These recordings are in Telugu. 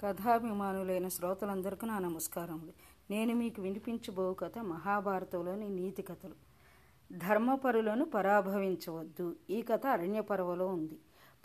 కథాభిమానులైన శ్రోతలందరికీ నా నమస్కారములు. నేను మీకు వినిపించబో కథ మహాభారతంలోని నీతి కథలు. ధర్మపరులను పరాభవించవద్దు. ఈ కథ అరణ్య పర్వలో ఉంది.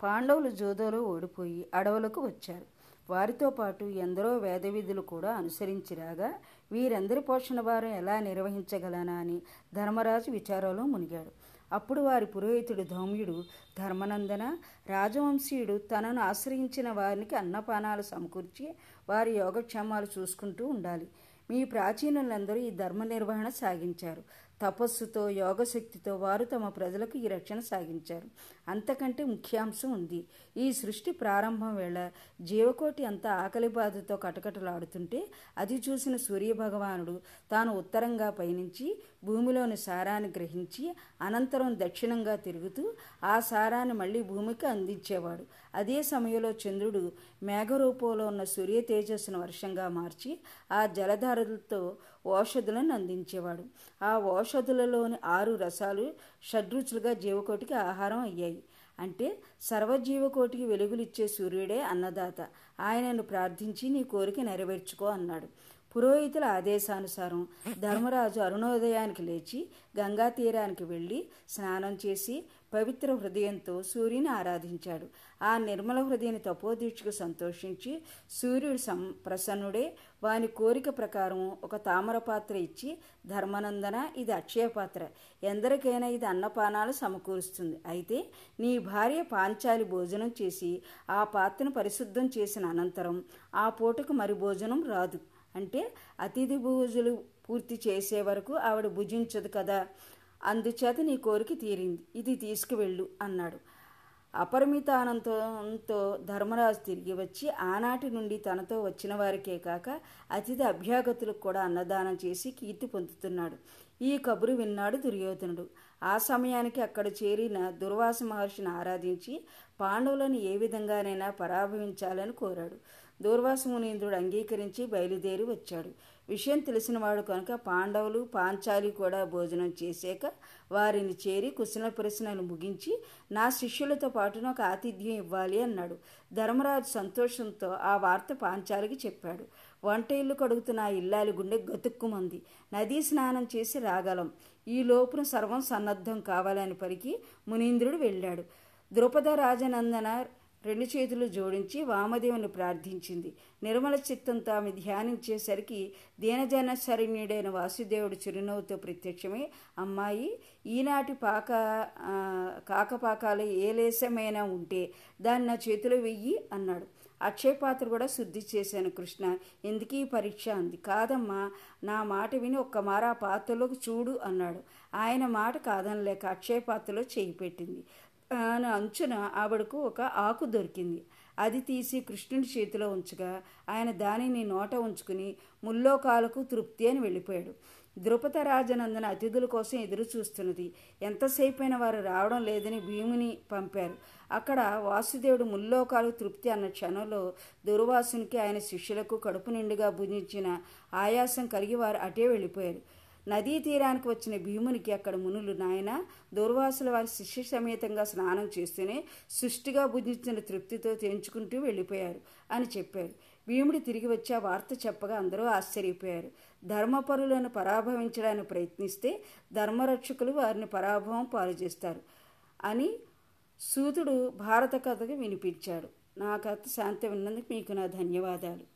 పాండవులు జోదోలో ఓడిపోయి అడవులకు వచ్చారు. వారితో పాటు ఎందరో వేదవిధులు కూడా అనుసరించి రాగా వీరందరి పోషణ భారం ఎలా నిర్వహించగలనా అని ధర్మరాజు విచారంలో మునిగాడు. అప్పుడు వారి పురోహితుడు ధౌమ్యుడు ధర్మనందన రాజవంశీయుడు తనను ఆశ్రయించిన వారికి అన్నపానాలు సమకూర్చి వారి యోగక్షేమాలు చూసుకుంటూ ఉండాలి. మీ ప్రాచీనులందరూ ఈ ధర్మ నిర్వహణ సాగించారు. తపస్సుతో యోగశక్తితో వారు తమ ప్రజలకు ఈ రక్షణ సాగించారు. అంతకంటే ముఖ్యాంశం ఉంది. ఈ సృష్టి ప్రారంభం వేళ జీవకోటి అంతా ఆకలి బాధతో కటకటలాడుతుంటే అది చూసిన సూర్యభగవానుడు తాను ఉత్తరంగా పయనించి భూమిలోని సారాన్ని గ్రహించి అనంతరం దక్షిణంగా తిరుగుతూ ఆ సారాన్ని మళ్ళీ భూమికి అందించేవాడు. అదే సమయంలో చంద్రుడు మేఘరూపంలో ఉన్న సూర్య తేజస్సును వర్షంగా మార్చి ఆ జలధారలతో ఓషధులను అందించేవాడు. ఆ ఔషధులలోని ఆరు రసాలు షడ్రుచులుగా జీవకోటికి ఆహారం అయ్యాయి. అంటే సర్వజీవకోటికి వెలుగులిచ్చే సూర్యుడే అన్నదాత. ఆయనను ప్రార్థించి నీ కోరిక నెరవేర్చుకో అన్నాడు. పురోహితుల ఆదేశానుసారం ధర్మరాజు అరుణోదయానికి లేచి గంగా తీరానికి వెళ్ళి స్నానం చేసి పవిత్ర హృదయంతో సూర్యుని ఆరాధించాడు. ఆ నిర్మల హృదయని తపోదీక్షకు సంతోషించి సూర్యుడు సం ప్రసన్నుడే. వాని కోరిక ప్రకారం ఒక తామర పాత్ర ఇచ్చి ధర్మనందన ఇది అక్షయ పాత్ర. ఎందరికైనా ఇది అన్నపానాలు సమకూరుస్తుంది. అయితే నీ భార్య పాంచాలి భోజనం చేసి ఆ పాత్రను పరిశుద్ధం చేసిన అనంతరం ఆ పూటకు మరి భోజనం రాదు. అంటే అతిథి భోజులు పూర్తి చేసే వరకు ఆవిడ భుజించదు కదా. అందుచేత నీ కోరిక తీరింది. ఇది తీసుకువెళ్ళు అన్నాడు. అపరిమితానంతో ధర్మరాజు తిరిగి వచ్చి ఆనాటి నుండి తనతో వచ్చిన వారికే కాక అతిథి అభ్యాగతులకు కూడా అన్నదానం చేసి కీర్తి పొందుతున్నాడు. ఈ కబురు విన్నాడు దుర్యోధనుడు. ఆ సమయానికి అక్కడ చేరిన దుర్వాస మహర్షిని ఆరాధించి పాండవులను ఏ విధంగానైనా పరాభవించాలని కోరాడు. దూర్వాసమునీంద్రుడు అంగీకరించి బయలుదేరి వచ్చాడు. విషయం తెలిసినవాడు కనుక పాండవులు పాంచాలి కూడా భోజనం చేశాక వారిని చేరి కుశల ప్రశ్నలు ముగించి నా శిష్యులతో పాటు నాకు ఆతిథ్యం ఇవ్వాలి అన్నాడు. ధర్మరాజు సంతోషంతో ఆ వార్త పాంచాలికి చెప్పాడు. వంట ఇల్లు కడుగుతున్న ఆ ఇల్లాలి గుండె గతుక్కుమంది. నదీ స్నానం చేసి రాగలం. ఈ లోపున సర్వం సన్నద్ధం కావాలని పరికి మునీంద్రుడు వెళ్ళాడు. ద్రుపద రాజనందన రెండు చేతులు జోడించి వామదేవుని ప్రార్థించింది. నిర్మల చిత్తంతో ఆమె ధ్యానించేసరికి దీనజన శరణ్యుడైన వాసుదేవుడు చిరునవ్వుతో ప్రత్యక్షమై అమ్మాయి ఈనాటి పాక కాకపాకాలు ఏ లేశమైనా ఉంటే దాన్ని నా చేతిలో వెయ్యి అన్నాడు. అక్షయ పాత్ర కూడా శుద్ధి చేశాను కృష్ణ. ఎందుకీ పరీక్ష? అంది. కాదమ్మా నా మాట విని ఒక్క మార ఆ పాత్రలోకి చూడు అన్నాడు. ఆయన మాట కాదనలేక అక్షయ పాత్రలో చేయి పెట్టింది. అంచున ఆవిడకు ఒక ఆకు దొరికింది. అది తీసి కృష్ణుడి చేతిలో ఉంచగా ఆయన దానిని నోట ఉంచుకుని ముల్లోకాలకు తృప్తి అని వెళ్ళిపోయాడు. ద్రుపద రాజనందన అతిథుల కోసం ఎదురు చూస్తున్నది. ఎంతసేపైనా వారు రావడం లేదని భీముని పంపారు. అక్కడ వాసుదేవుడు ముల్లోకాలు తృప్తి అన్న క్షణంలో దుర్వాసునికి ఆయన శిష్యులకు కడుపు నిండుగా భుజించిన ఆయాసం కలిగి వారు అటే వెళ్ళిపోయారు. నదీ తీరానికి వచ్చిన భీమునికి అక్కడ మునులు నాయన దుర్వాసుల వారి శిష్య సమేతంగా స్నానం చేస్తూనే సృష్టిగా భుజించిన తృప్తితో తెంచుకుంటూ వెళ్ళిపోయారు అని చెప్పారు. భీముడు తిరిగి వచ్చి ఆ వార్త చెప్పగా అందరూ ఆశ్చర్యపోయారు. ధర్మపరులను పరాభవించడానికి ప్రయత్నిస్తే ధర్మరక్షకులు వారిని పరాభవం పాలు చేస్తారు అని సూతుడు భారత కథకు వినిపించాడు. నా కథ శాంతి విన్నందుకు మీకు నా ధన్యవాదాలు.